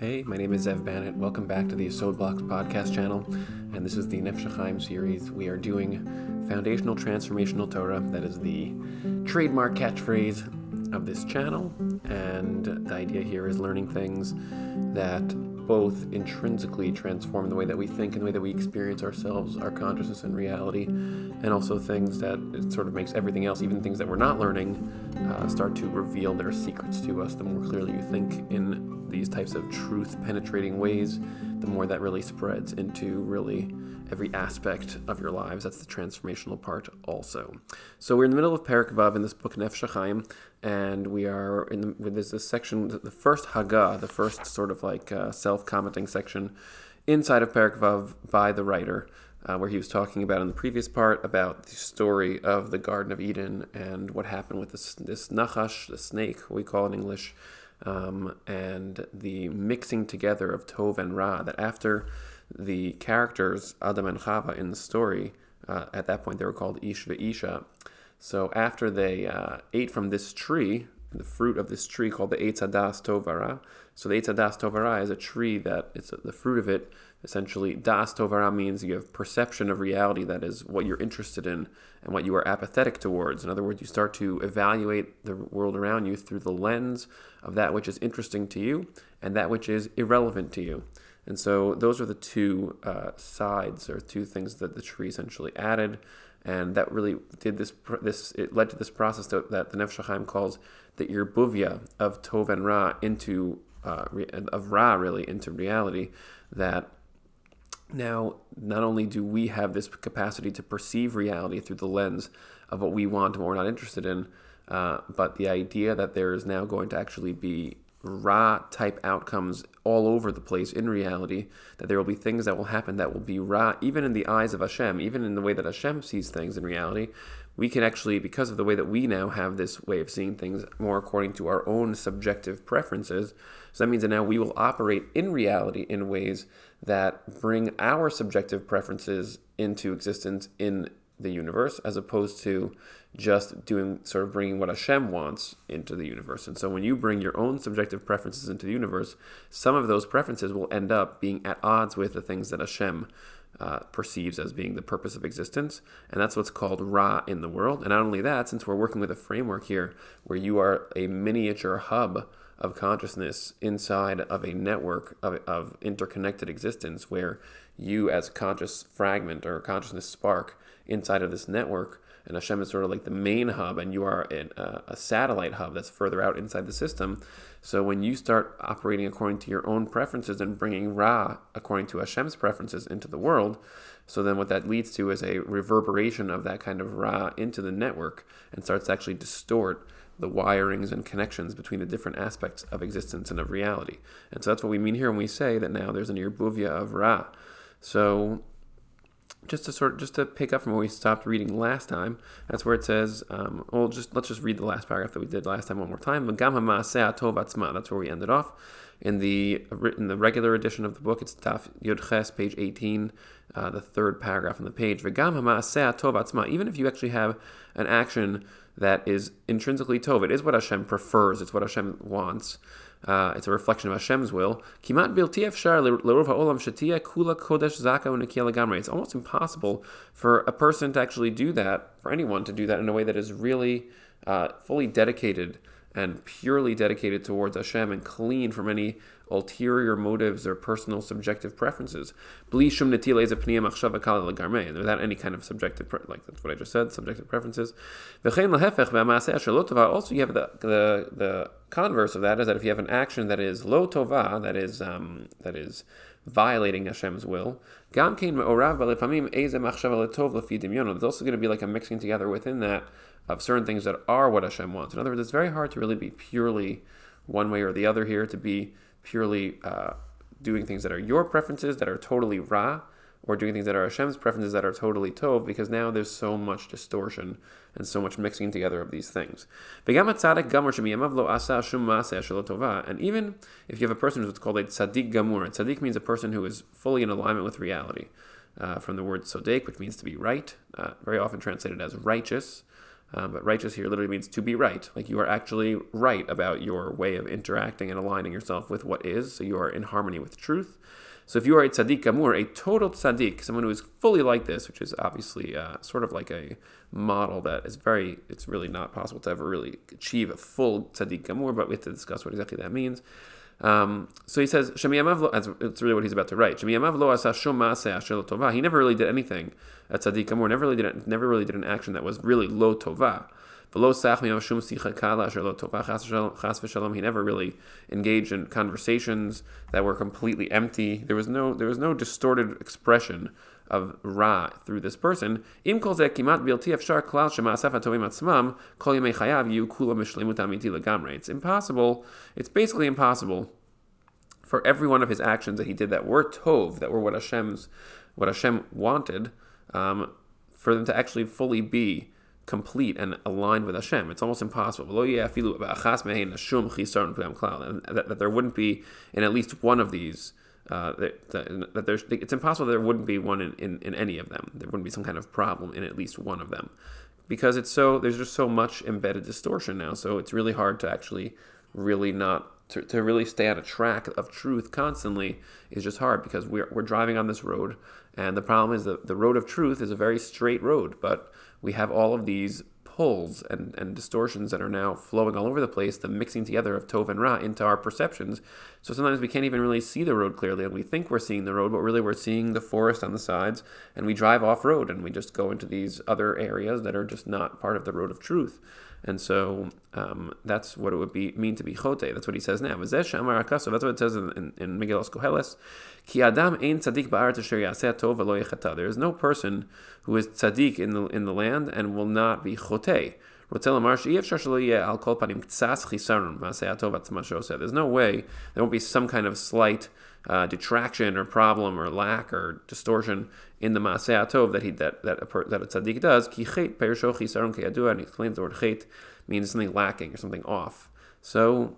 Hey, my name is Zev Bannett. Welcome back to the Yesod Blocks podcast channel, and this is the Nefesh HaChaim series. We are doing Foundational Transformational Torah. That is the trademark catchphrase of this channel, and the idea here is learning things that both intrinsically transform the way that we think and the way that we experience ourselves, our consciousness and reality, and also things that it sort of makes everything else, even things that we're not learning, uh, start to reveal their secrets to us. The more clearly you think in these types of truth penetrating ways, the more that really spreads into really every aspect of your lives. That's the transformational part also. So we're in the middle of Parak Vav in this book Nefesh HaChaim, and we are in the, with this, section, the first Haggah, the first sort of like uh, self-commenting section inside of Parak Vav by the writer. Uh, where he was talking about in the previous part about the story of the Garden of Eden and what happened with this, this Nachash, the snake, we call in English, um, and the mixing together of Tov and Ra. That after the characters Adam and Chava in the story, uh, at that point they were called Ish Isha. So after they uh, ate from this tree, the fruit of this tree called the Eitz Hadas Tovara. So the Eitz Hadas Tovara is a tree that it's the fruit of it. Essentially, Das Tovara means you have perception of reality that is what you're interested in and what you are apathetic towards. In other words, you start to evaluate the world around you through the lens of that which is interesting to you and that which is irrelevant to you. And so those are the two uh, sides or two things that the tree essentially added, and that really did this. This it led to this process that, that the Nefesh HaChaim calls the irbuvia of Tov and Ra into uh, of Ra really into reality. That now not only do we have this capacity to perceive reality through the lens of what we want and what we're not interested in, uh, but the idea that there is now going to actually be Ra type outcomes all over the place in reality, that there will be things that will happen that will be Ra, even in the eyes of Hashem, even in the way that Hashem sees things in reality. We can actually, because of the way that we now have this way of seeing things more according to our own subjective preferences, so that means that now we will operate in reality in ways that bring our subjective preferences into existence in the universe as opposed to just doing sort of bringing what Hashem wants into the universe. And so when you bring your own subjective preferences into the universe, some of those preferences will end up being at odds with the things that Hashem uh, perceives as being the purpose of existence. And that's what's called Ra in the world. And not only that, since we're working with a framework here where you are a miniature hub of consciousness inside of a network of, of interconnected existence where you as conscious fragment or consciousness spark inside of this network and Hashem is sort of like the main hub, and you are in a, a, satellite hub that's further out inside the system. So when you start operating according to your own preferences and bringing Ra according to Hashem's preferences into the world, so then what that leads to is a reverberation of that kind of Ra into the network and starts to actually distort the wirings and connections between the different aspects of existence and of reality. And so that's what we mean here when we say that now there's an irbuvia of Ra. So just to sort just to pick up from where we stopped reading last time, that's where it says, um, well, just let's just read the last paragraph that we did last time one more time. That's where we ended off. In the in the regular edition of the book, it's Taf Yudches, page 18, uh, the third paragraph on the page. Even if you actually have an action that is intrinsically tov, it is what Hashem prefers, it's what Hashem wants. Uh, it's a reflection of Hashem's will. It's almost impossible for a person to actually do that, for anyone to do that in a way that is really uh, fully dedicated and purely dedicated towards Hashem and clean from any ulterior motives or personal subjective preferences. Without any kind of subjective, pre- like that's what I just said, subjective preferences. Also, you have the, the, the converse of that is that if you have an action that is lo tova, that is um, that is violating Hashem's will, there's also going to be like a mixing together within that of certain things that are what Hashem wants. In other words, it's very hard to really be purely one way or the other here, to be purely uh, doing things that are your preferences that are totally Ra, or doing things that are Hashem's preferences that are totally Tov, because now there's so much distortion and so much mixing together of these things. And even if you have a person who's called a tzaddik gamur, tzaddik means a person who is fully in alignment with reality. Uh, from the word sodek, which means to be right, uh, very often translated as righteous. Um, but righteous here literally means to be right. Like you are actually right about your way of interacting and aligning yourself with what is. So you are in harmony with truth. So if you are a tzaddik gamur, a total tzaddik, someone who is fully like this, which is obviously uh, sort of like a model that is very, it's really not possible to ever really achieve a full tzaddik gamur, but we have to discuss what exactly that means. Um, so he says, it's really what he's about to write. He never really did anything at tzaddik gamur, never really did, never really did an action that was really lo tova. He never really engaged in conversations that were completely empty. There was no there was no distorted expression of ra through this person. It's impossible. It's basically impossible for every one of his actions that he did that were tov, that were what Hashem's what Hashem wanted, um, for them to actually fully be complete and aligned with Hashem. It's almost impossible. That, that, there wouldn't be in at least one of these. Uh, that, that, that, there's, it's impossible there wouldn't be one in, in, in any of them. There wouldn't be some kind of problem in at least one of them, because it's so there's just so much embedded distortion now. So it's really hard to actually really not to, to really stay on a track of truth constantly is just hard because we're, we're driving on this road and the problem is that the road of truth is a very straight road but we have all of these pulls and, and distortions that are now flowing all over the place, the mixing together of Tov and Ra into our perceptions. So sometimes we can't even really see the road clearly, and we think we're seeing the road, but really we're seeing the forest on the sides, and we drive off road and we just go into these other areas that are just not part of the road of truth. And so um, that's what it would be mean to be chote. That's what he says now. That's what it says in, in, in Megillah Koheles. Ki adam ein. There is no person who is tzaddik in the in the land and will not be chote. There's no way, there won't be some kind of slight uh, detraction or problem or lack or distortion in the Maaseh Tov that he that that that a tzaddik does. Ki chet perisho chisaron keyadua, and he explains the word chet means something lacking or something off. So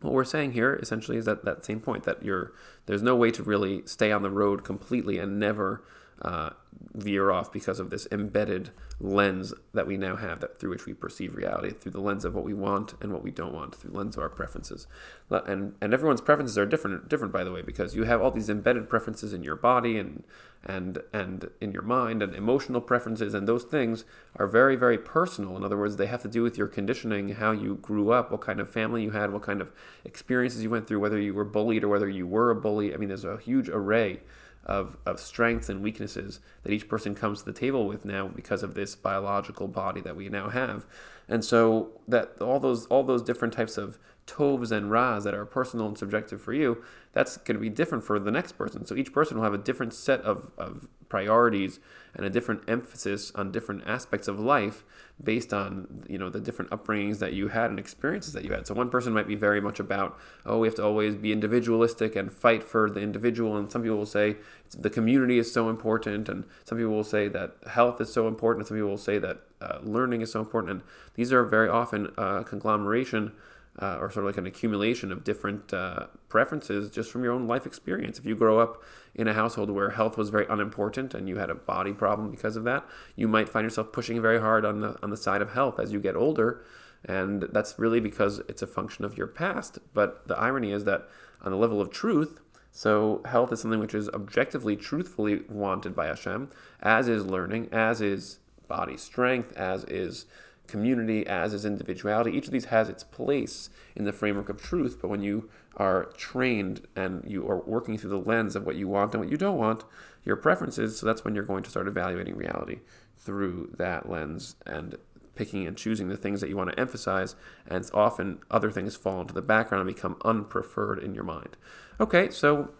what we're saying here essentially is that that same point that you're there's no way to really stay on the road completely and never uh, veer off because of this embedded lens that we now have that through which we perceive reality through the lens of what we want and what we don't want through the lens of our preferences. And and everyone's preferences are different different by the way because you have all these embedded preferences in your body and and and in your mind and emotional preferences and those things are very very personal. In other words they have to do with your conditioning how you grew up what kind of family you had what kind of experiences you went through whether you were bullied or whether you were a bully. I mean there's a huge array of, of strengths and weaknesses that each person comes to the table with now because of this biological body that we now have. And so that all those all those different types of tovs and ras that are personal and subjective for you, that's going to be different for the next person. So each person will have a different set of, of priorities and a different emphasis on different aspects of life based on you know the different upbringings that you had and experiences that you had. So one person might be very much about oh we have to always be individualistic and fight for the individual, and some people will say the community is so important, and some people will say that health is so important, and some people will say that uh, learning is so important, and these are very often a conglomeration uh, or sort of like an accumulation of different uh, preferences just from your own life experience. If you grow up in a household where health was very unimportant and you had a body problem because of that, you might find yourself pushing very hard on the on the side of health as you get older, and that's really because it's a function of your past. But the irony is that on the level of truth, so health is something which is objectively, truthfully wanted by Hashem, as is learning, as is body strength, as is community as is individuality. Each of these has its place in the framework of truth, but when you are trained and you are working through the lens of what you want and what you don't want, your preferences, so that's when you're going to start evaluating reality through that lens and picking and choosing the things that you want to emphasize, and often other things fall into the background and become unpreferred in your mind. Okay, so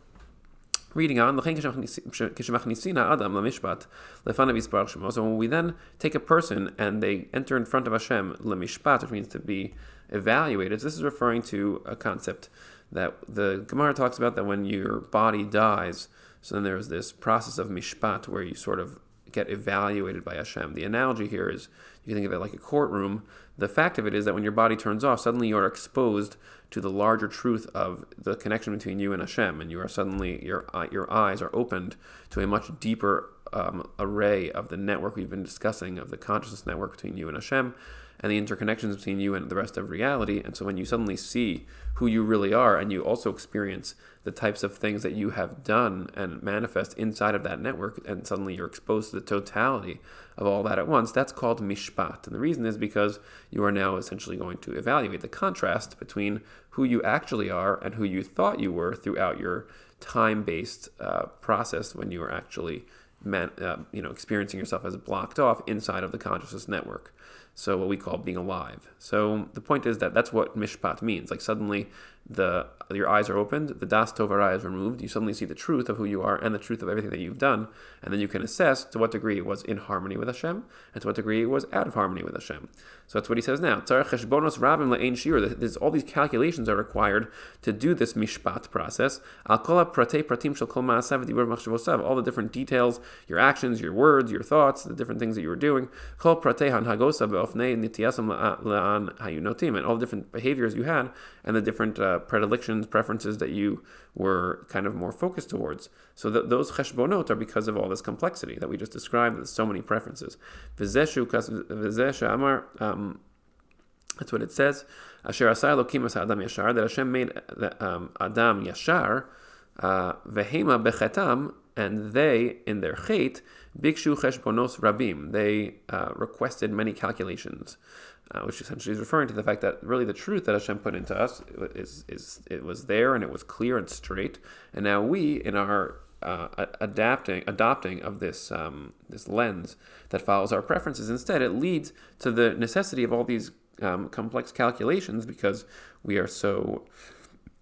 Reading on, so when we then take a person and they enter in front of Hashem, lemishpat, which means to be evaluated, this is referring to a concept that the Gemara talks about that when your body dies, so then there's this process of mishpat where you sort of get evaluated by Hashem. The analogy here is you can think of it like a courtroom. The fact of it is that when your body turns off, suddenly you're exposed to the larger truth of the connection between you and Hashem, and you are suddenly your your eyes are opened to a much deeper um, array of the network we've been discussing of the consciousness network between you and Hashem and the interconnections between you and the rest of reality. And so when you suddenly see who you really are and you also experience the types of things that you have done and manifest inside of that network, and suddenly you're exposed to the totality of all that at once, that's called mishpat. And the reason is because you are now essentially going to evaluate the contrast between who you actually are and who you thought you were throughout your time based uh, process when you were actually. Man, uh, you know, experiencing yourself as blocked off inside of the consciousness network. So what we call being alive. So the point is that that's what mishpat means. Like suddenly the your eyes are opened, the das tovara is removed, you suddenly see the truth of who you are and the truth of everything that you've done, and then you can assess to what degree it was in harmony with Hashem and to what degree it was out of harmony with Hashem. So that's what he says now. There's all these calculations are required to do this mishpat process. All the different details, your actions, your words, your thoughts, the different things that you were doing. And all the different behaviors you had and the different uh, predilections, preferences that you were kind of more focused towards. So that those cheshbonot are because of all this complexity that we just described. There's so many preferences. Um, that's what it says. Asher asar Elokim Adam Yashar, that Hashem made um, Adam Yashar, uh, vehema bechetam, and they, in their chait, bikshu cheshbonos rabim, they uh, requested many calculations uh, which essentially is referring to the fact that really the truth that Hashem put into us is, is it was there and it was clear and straight, and now we in our uh, adapting adopting of this um, this lens that follows our preferences instead it leads to the necessity of all these um, complex calculations because we are so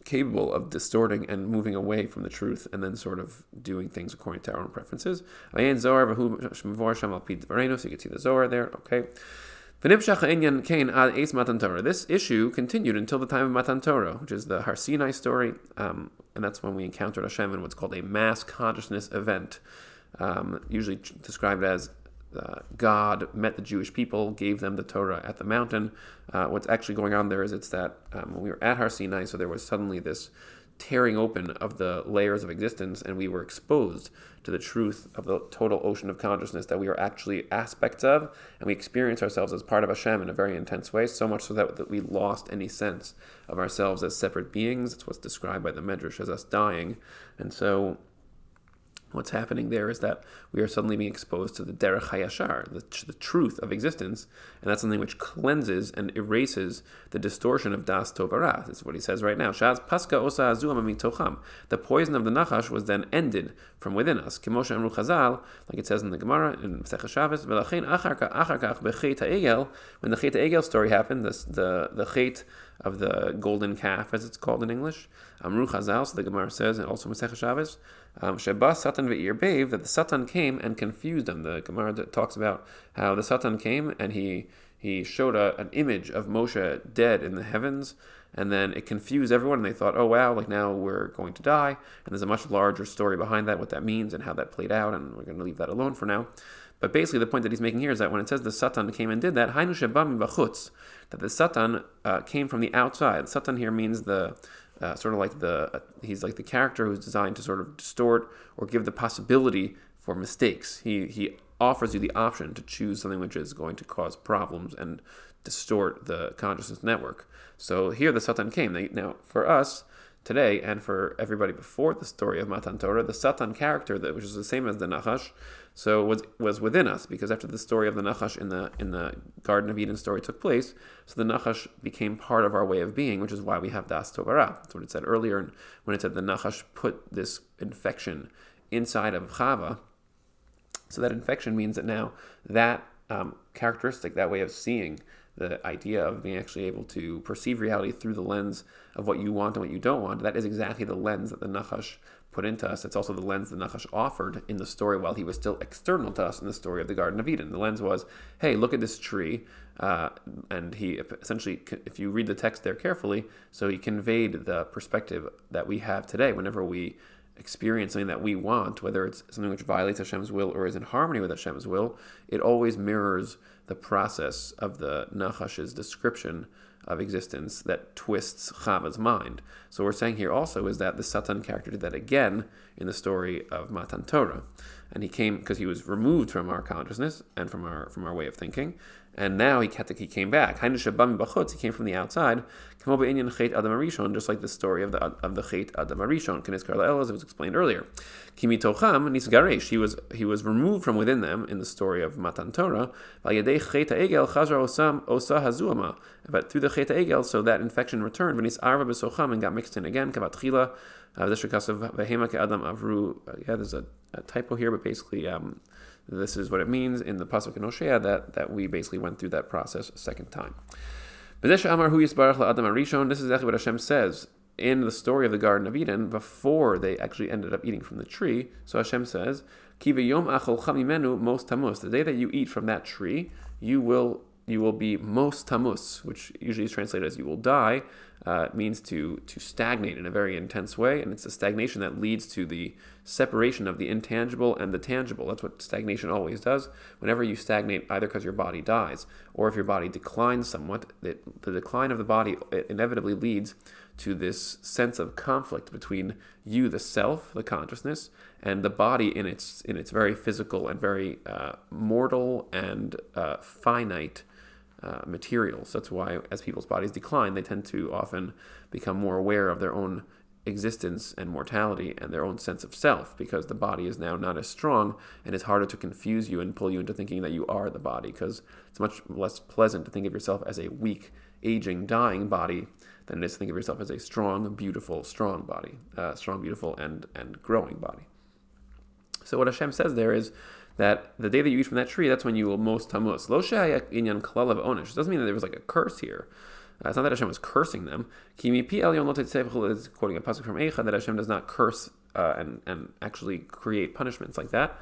capable of distorting and moving away from the truth and then sort of doing things according to our own preferences. So you can see the Zohar there, okay. This issue continued until the time of Matan Torah, which is the Har Sinai story, um, and that's when we encountered Hashem in what's called a mass consciousness event, um, usually described as uh, God met the Jewish people, gave them the Torah at the mountain. Uh, what's actually going on there is it's that um, when we were at Har Sinai, so there was suddenly this tearing open of the layers of existence, and we were exposed to the truth of the total ocean of consciousness that we are actually aspects of, and we experience ourselves as part of Hashem in a very intense way, so much so that, that we lost any sense of ourselves as separate beings. It's what's described by the Medrash as us dying. And so What's happening there is that we are suddenly being exposed to the derech hayashar, the, the truth of existence, and that's something which cleanses and erases the distortion of das tovara. This is what he says right now. Shaz paska osa tocham. The poison of the nachash was then ended from within us. Kimosha amru chazal, like it says in the Gemara in Masechah Shabbos, v'lachein achar kach bechet. When the chet ha'egel story happened, the the the chet of the golden calf, as it's called in English. Amru Chazal, so the Gemara says, and also Masech Shabbos, Um, Sheba Satan ve'ir bev, that the Satan came and confused them. The Gemara talks about how the Satan came and he he showed a, an image of Moshe dead in the heavens, and then it confused everyone, and they thought, oh wow, like now we're going to die. And there's a much larger story behind that, what that means and how that played out, and we're going to leave that alone for now. But basically, the point that he's making here is that when it says the Satan came and did that, that the Satan uh, came from the outside. Satan here means the uh, sort of like the uh, he's like the character who's designed to sort of distort or give the possibility for mistakes. He he offers you the option to choose something which is going to cause problems and distort the consciousness network. So here the Satan came. Now for us today and for everybody before the story of Matan Torah, the Satan character that which is the same as the Nachash so was was within us because after the story of the Nachash in the in the Garden of Eden story took place, so the Nachash became part of our way of being, which is why we have Das Tovara. That's what it said earlier, and when it said the Nachash put this infection inside of Chava. So that infection means that now that um, characteristic, that way of seeing, the idea of being actually able to perceive reality through the lens of what you want and what you don't want, that is exactly the lens that the Nachash put into us. It's also the lens that Nachash offered in the story while he was still external to us in the story of the Garden of Eden. The lens was, hey, look at this tree. Uh, and he essentially, if you read the text there carefully, so he conveyed the perspective that we have today whenever we experience something that we want, whether it's something which violates Hashem's will or is in harmony with Hashem's will, it always mirrors the process of the Nachash's description of existence that twists Chava's mind. So what we're saying here also is that the Satan character did that again in the story of Matan Torah. And he came because he was removed from our consciousness and from our from our way of thinking. And now he, he came back. He came from the outside. Just like the story of the of the Chet Adam Arishon, as it was explained earlier. He was he was removed from within them in the story of Matan Torah. But through the Chet Egel, so that infection returned. And got mixed in again. Uh, yeah, there's a, a typo here, but basically. Um, this is what it means in the pasuk in Hosea that that we basically went through that process a second time. This is exactly what Hashem says in the story of the Garden of Eden before they actually ended up eating from the tree. So Hashem says, most tamus. The day that you eat from that tree, you will you will be most tamus, which usually is translated as you will die, uh, means to to stagnate in a very intense way, and it's a stagnation that leads to the separation of the intangible and the tangible. That's what stagnation always does. Whenever you stagnate, either because your body dies or if your body declines somewhat, it, the decline of the body inevitably leads to this sense of conflict between you, the self, the consciousness, and the body in its in its very physical and very uh, mortal and uh, finite uh, materials. That's why, as people's bodies decline, they tend to often become more aware of their own existence and mortality and their own sense of self because the body is now not as strong and it's harder to confuse you and pull you into thinking that you are the body because it's much less pleasant to think of yourself as a weak, aging, dying body than it is to think of yourself as a strong, beautiful, strong body, uh, strong, beautiful, and, and growing body. So what Hashem says there is that the day that you eat from that tree, that's when you will most tamus. Lo inyan klal of onish. Doesn't mean that there was like a curse here. Uh, it's not that Hashem was cursing them. Kimi pi is quoting a pasuk from Eicha that Hashem does not curse uh, and and actually create punishments like that.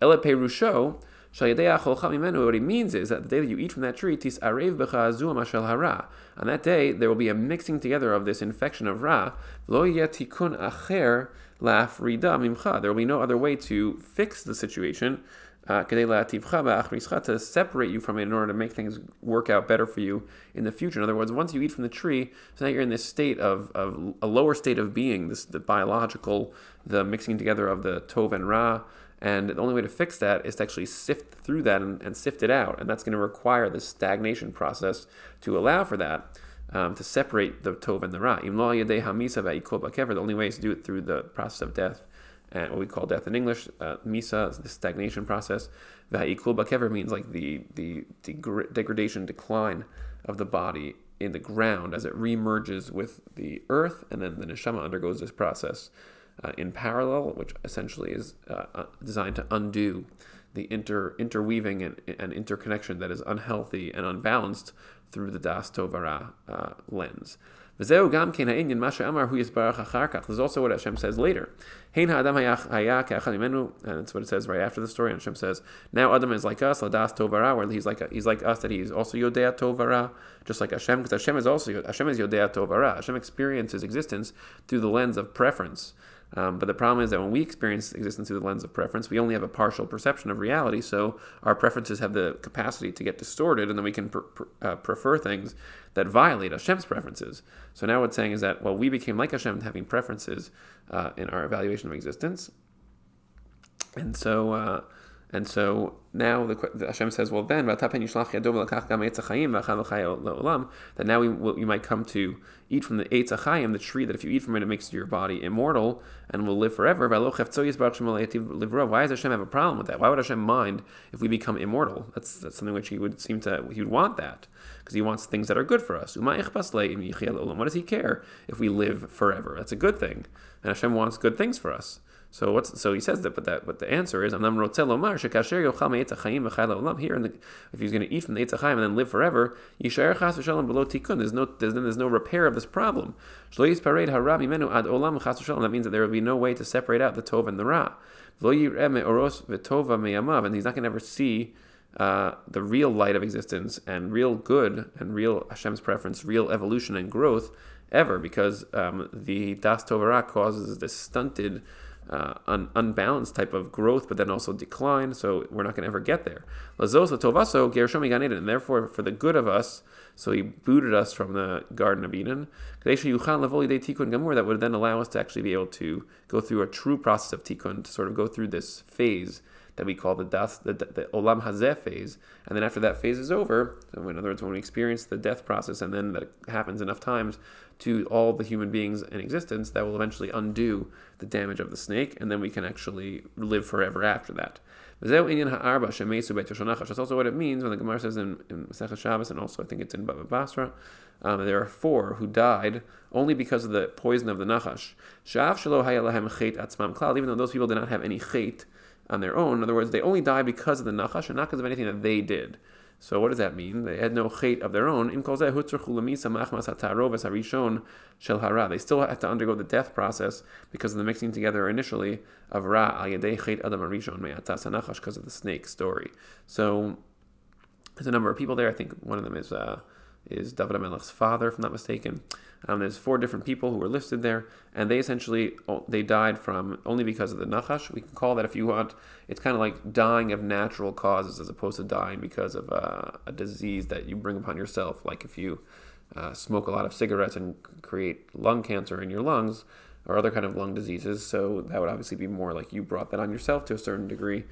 Ele perusho what he means is that the day that you eat from that tree, tis hara. On that day, there will be a mixing together of this infection of ra. Lo yetikun acher laf rida There will be no other way to fix the situation. Uh, to separate you from it in order to make things work out better for you in the future. In other words, once you eat from the tree, so now you're in this state of, of a lower state of being, this the biological, the mixing together of the tov and ra, and the only way to fix that is to actually sift through that and, and sift it out. And that's going to require this stagnation process to allow for that, um, to separate the tov and the ra. The only way is to do it through the process of death, and what we call death in English, uh, misa, the stagnation process. Va'ikul means like the, the, the degradation, decline of the body in the ground as it remerges with the earth, and then the neshama undergoes this process uh, in parallel, which essentially is uh, uh, designed to undo the inter interweaving and, and, interconnection that is unhealthy and unbalanced through the Das Tovara uh, lens. There's also what Hashem says later. And that's what it says right after the story. And Hashem says, Now Adam is like us, Ladas Tovara, where he's like, he's like us, that he's also Yodea Tovara, just like Hashem, because Hashem is also Hashem is Yodea Tovara. Hashem experiences existence through the lens of preference. Um, but the problem is that when we experience existence through the lens of preference, we only have a partial perception of reality. So our preferences have the capacity to get distorted, and then we can pr- pr- uh, prefer things that violate Hashem's preferences. So now what's saying is that well, we became like Hashem, having preferences uh, in our evaluation of existence, and so. Uh, and so now the, Hashem says, well, then that now we will, you might come to eat from the Eitz Achayim, the tree that if you eat from it, it makes your body immortal and will live forever. Why does Hashem have a problem with that? Why would Hashem mind if we become immortal? That's, that's something which he would seem to he would want that because he wants things that are good for us. What does he care if we live forever? That's a good thing, and Hashem wants good things for us. So what's so he says that, but that but the answer is Amnam Rotzelomar Shekasher Yochal Me'etz Chayim Olam. Here, in the, if he's going to eat from the Eitz and then live forever, Yishayer Chas V'Shalom below Tikkun. There's no there's, there's no repair of this problem. Shlois Parade Hara Mimenu Ad Olam Chas V'Shalom. That means that there will be no way to separate out the Tov and the Ra. Lo V'Tova Me'amav, and he's not going to ever see. Uh, the real light of existence and real good and real Hashem's preference, real evolution and growth ever, because um, the Das Tovara causes this stunted uh, un- unbalanced type of growth, but then also decline. So we're not going to ever get there. And therefore, for the good of us, so he booted us from the Garden of Eden. That would then allow us to actually be able to go through a true process of tikkun, to sort of go through this phase that we call the das, the, the olam hazeh phase, and then after that phase is over, so in other words, when we experience the death process, and then that happens enough times to all the human beings in existence, that will eventually undo the damage of the snake, and then we can actually live forever after that. That's also what it means when the Gemara says in, in Masechet Shabbos, and also I think it's in Baba Basra, um, there are four who died only because of the poison of the Nachash. Even though those people did not have any chait, on their own. In other words, they only die because of the nachash and not because of anything that they did. So what does that mean? They had no chait of their own. They still had to undergo the death process because of the mixing together initially of ra al chait adam arishon nachash because of the snake story. So there's a number of people there. I think one of them is uh, is David Amelech's father, if I'm not mistaken. Um, there's four different people who were listed there, and they essentially they died from only because of the nachash. We can call that if you want. It's kind of like dying of natural causes as opposed to dying because of uh, a disease that you bring upon yourself. Like if you uh, smoke a lot of cigarettes and create lung cancer in your lungs or other kind of lung diseases. So that would obviously be more like you brought that on yourself to a certain degree.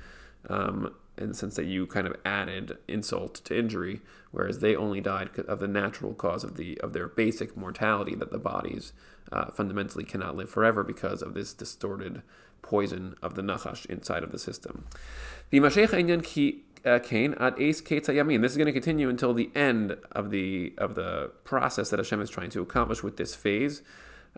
Um, in the sense that you kind of added insult to injury, whereas they only died of the natural cause of the of their basic mortality that the bodies uh, fundamentally cannot live forever because of this distorted poison of the nachash inside of the system. Uh, Cain at Ace Yamin. This is going to continue until the end of the of the process that Hashem is trying to accomplish with this phase.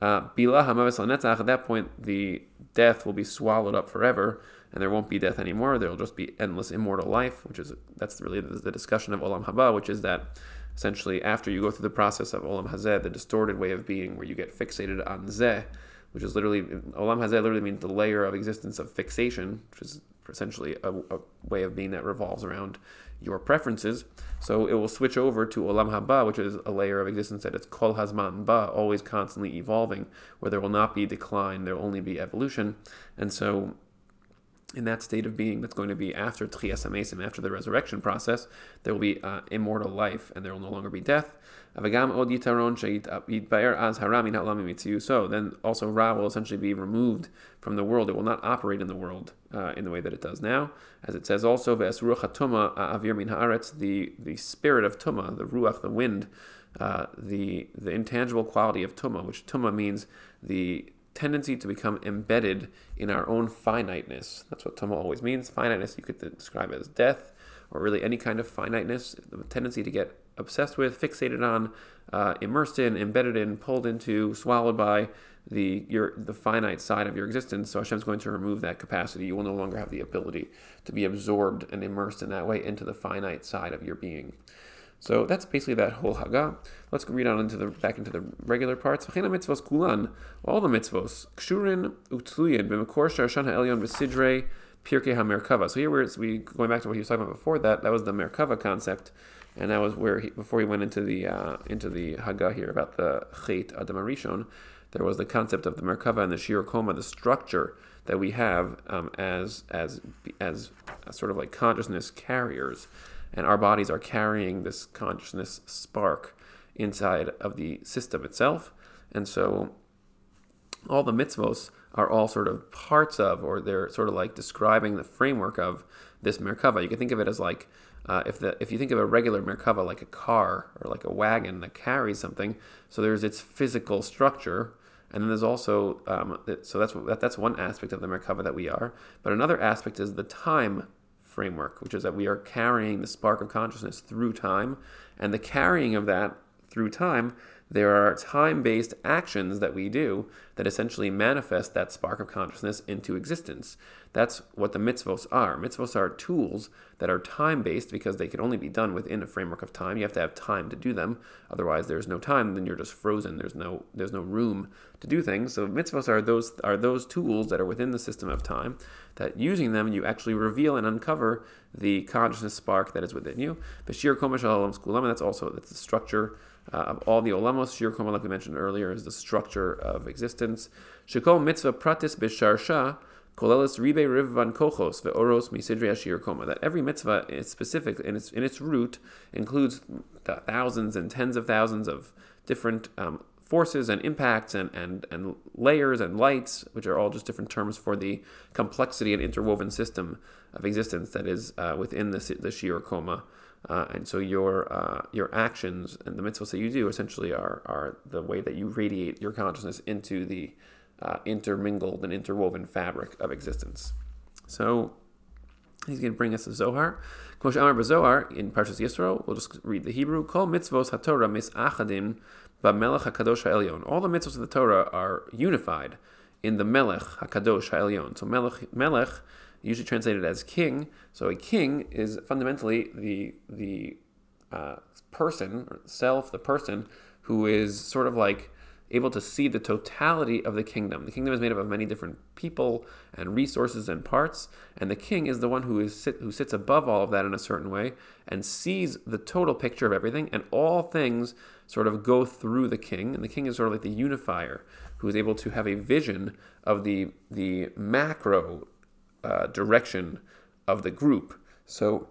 Uh, at that point, the death will be swallowed up forever and there won't be death anymore. There will just be endless immortal life, which is that's really the, discussion of Olam Haba, which is that essentially after you go through the process of Olam Hazeh, the distorted way of being, where you get fixated on Zeh, which is literally Olam Hazeh literally means the layer of existence of fixation, which is essentially a, a way of being that revolves around your preferences. So it will switch over to Olam Haba, which is a layer of existence that is Kol Hazman Ba, always constantly evolving, where there will not be decline, there will only be evolution. And so in that state of being that's going to be after Tchias HaMesim, after the resurrection process, there will be uh, immortal life and there will no longer be death. So then also Ra will essentially be removed from the world. It will not operate in the world uh, in the way that it does now. As it says also, the, the spirit of Tuma, the Ruach, the wind, uh, the, the intangible quality of Tuma, which Tuma means the tendency to become embedded in our own finiteness. That's what Tama always means. Finiteness you could describe as death, or really any kind of finiteness, the tendency to get obsessed with, fixated on, uh, immersed in, embedded in, pulled into, swallowed by the your the finite side of your existence. So Hashem's going to remove that capacity. You will no longer have the ability to be absorbed and immersed in that way into the finite side of your being. So that's basically that whole Haggah. Let's read on into the back into the regular parts. all the mitzvos, kshurin utluyin b'mekor sharshan ha'elyon v'sidrei pirkei ha'merkava. So here we're we going back to what he was talking about before that. That was the merkava concept, and that was where he, before he went into the uh, into the Haggah here about the chait adam arishon. There was the concept of the merkava and the shiur koma, the structure that we have um, as as as sort of like consciousness carriers and our bodies are carrying this consciousness spark inside of the system itself. And so all the mitzvos are all sort of parts of, or they're sort of like describing the framework of this Merkava. You can think of it as like, uh, if the if you think of a regular Merkava like a car or like a wagon that carries something, so there's its physical structure, and then there's also um, so that's that, that's one aspect of the Merkava that we are. But another aspect is the time framework, which is that we are carrying the spark of consciousness through time, and the carrying of that through time, there are time based actions that we do that essentially manifest that spark of consciousness into existence. That's what the mitzvos are. Mitzvos are tools that are time based because they can only be done within a framework of time. You have to have time to do them. Otherwise, there's no time. Then you're just frozen. There's no there's no room to do things. So mitzvos are those are those tools that are within the system of time. That using them, you actually reveal and uncover the consciousness spark that is within you. Bashir that's also that's the structure of all the olamos. Shiur koma, like we mentioned earlier, is the structure of existence. Shekol mitzvah pratis b'sharsha kolelis ribe rivvan kochos ve'oros misidri ashir koma. That every mitzvah is specific in its in its root includes thousands and tens of thousands of different um, forces and impacts and, and, and layers and lights, which are all just different terms for the complexity and interwoven system of existence that is uh, within the, the Shiur Koma. Uh, and so your uh, your actions and the mitzvahs that you do essentially are are the way that you radiate your consciousness into the uh, intermingled and interwoven fabric of existence. So he's going to bring us the Zohar. Kosh Amar Zohar in Parshas Yisro. We'll just read the Hebrew. Kol mitzvos haTorah misachadim b'melech hakadosh ha'elyon. All the mitzvos of the Torah are unified in the melech hakadosh ha'elyon. So melech melech usually translated as king. So a king is fundamentally the the uh, person or self, the person who is sort of like able to see the totality of the kingdom. The kingdom is made up of many different people and resources and parts, and the king is the one who is sit, who sits above all of that in a certain way and sees the total picture of everything, and all things sort of go through the king, and the king is sort of like the unifier who is able to have a vision of the the macro uh, direction of the group. So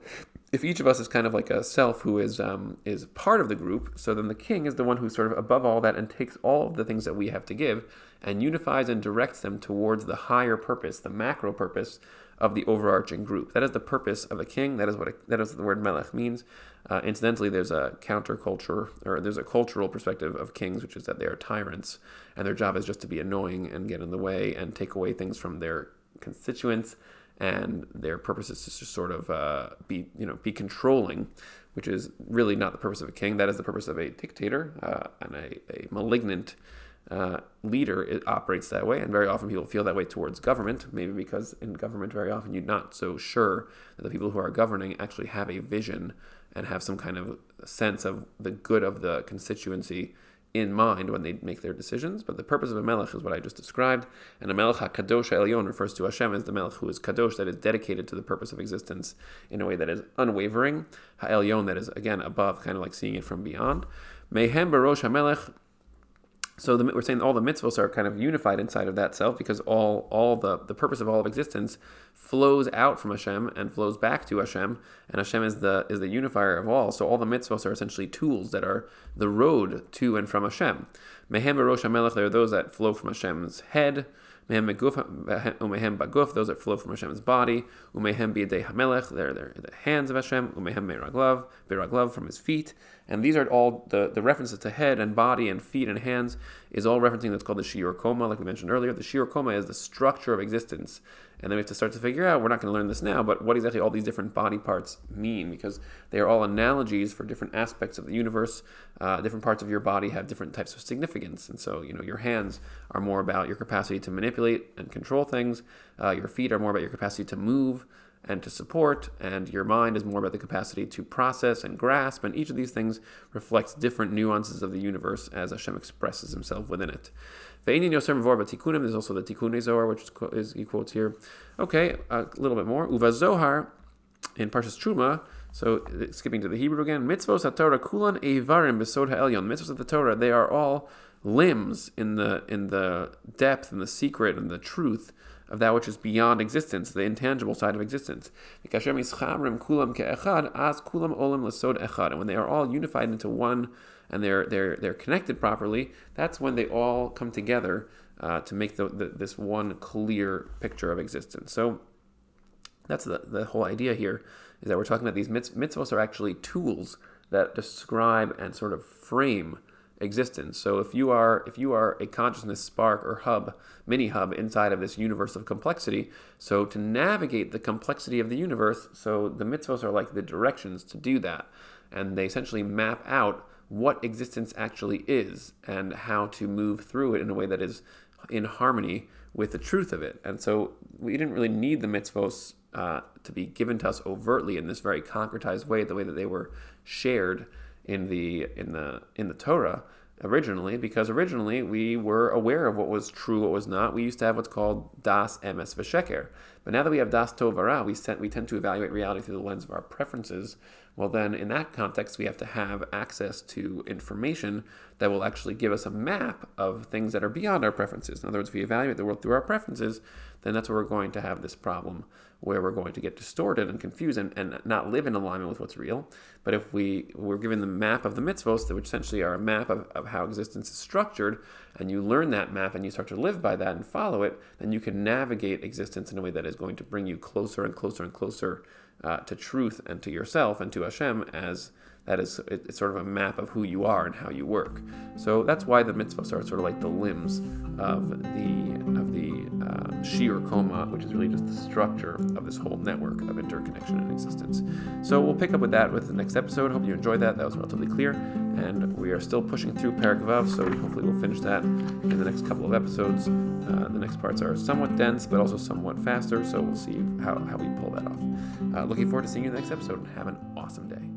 if each of us is kind of like a self who is um, is part of the group, so then the king is the one who's sort of above all that and takes all of the things that we have to give and unifies and directs them towards the higher purpose, the macro purpose of the overarching group. That is the purpose of a king. That is what a, that is the word melech means. Uh, incidentally, there's a counterculture or there's a cultural perspective of kings, which is that they are tyrants and their job is just to be annoying and get in the way and take away things from their constituents, and their purpose is to sort of uh, be you know be controlling, which is really not the purpose of a king. That is the purpose of a dictator uh, and a, a malignant. Uh, leader it operates that way, and very often people feel that way towards government. Maybe because in government, very often you're not so sure that the people who are governing actually have a vision and have some kind of sense of the good of the constituency in mind when they make their decisions. But the purpose of a melech is what I just described. And a melech HaKadosh Elyon refers to Hashem as the melech who is kadosh, that is dedicated to the purpose of existence in a way that is unwavering. HaElyon, that is, again, above, kind of like seeing it from beyond. Mehem Barosh HaMelech so the, we're saying all the mitzvahs are kind of unified inside of that self because all all the, the purpose of all of existence flows out from Hashem and flows back to Hashem, and Hashem is the is the unifier of all. So all the mitzvahs are essentially tools that are the road to and from Hashem. Mehem Rosh Hamelech, they are those that flow from Hashem's head. Mehem umehem baguf, those that flow from Hashem's body. Umehem biyadei hamelech, they're, they're the hands of Hashem. Umehem meraglav, beraglav from his feet. And these are all the, the references to head and body and feet and hands is all referencing that's called the shiur koma, like we mentioned earlier. The shiur koma is the structure of existence. And then we have to start to figure out, we're not going to learn this now, but what exactly all these different body parts mean, because they are all analogies for different aspects of the universe. Uh, different parts of your body have different types of significance. And so, you know, your hands are more about your capacity to manipulate and control things. Uh, your feet are more about your capacity to move and to support, and your mind is more about the capacity to process and grasp, and each of these things reflects different nuances of the universe as Hashem expresses himself within it. There's also the Tikkun Zohar, which is, he quotes here. Okay, a little bit more. Uva Zohar in Parshas Truma. So uh, skipping to the Hebrew again, mitzvos Torah kulan evarim besod ha'elyon. Mitzvos of the Torah, they are all limbs in the in the depth and the secret and the truth of that which is beyond existence, the intangible side of existence. And when they are all unified into one and they're they're they're connected properly, that's when they all come together uh, to make the, the, this one clear picture of existence. So that's the, the whole idea here is that we're talking about these mitzvahs are actually tools that describe and sort of frame existence. So if you are if you are a consciousness spark or hub, mini hub inside of this universe of complexity, so to navigate the complexity of the universe, so the mitzvahs are like the directions to do that, and they essentially map out what existence actually is and how to move through it in a way that is in harmony with the truth of it. And so we didn't really need the mitzvahs uh, to be given to us overtly in this very concretized way, the way that they were shared in the in the in the Torah originally, because originally we were aware of what was true, what was not. We used to have what's called das emes v'sheker. But now that we have das tovara, we we tend to evaluate reality through the lens of our preferences, Well, then in that context, we have to have access to information that will actually give us a map of things that are beyond our preferences. In other words, if we evaluate the world through our preferences, then that's where we're going to have this problem where we're going to get distorted and confused and, and not live in alignment with what's real. But if we we're given the map of the mitzvos, which essentially are a map of, of how existence is structured, and you learn that map and you start to live by that and follow it, then you can navigate existence in a way that is going to bring you closer and closer and closer uh, to truth and to yourself and to Hashem as that is it's sort of a map of who you are and how you work. So that's why the mitzvahs are sort of like the limbs of the of the uh, shiur koma, which is really just the structure of this whole network of interconnection and existence. So we'll pick up with that with the next episode. Hope you enjoyed that. That was relatively clear, and we are still pushing through Parak so hopefully we'll finish that in the next couple of episodes. Uh, the next parts are somewhat dense, but also somewhat faster. So we'll see how, how we pull that off. Uh, looking forward to seeing you in the next episode. And have an awesome day.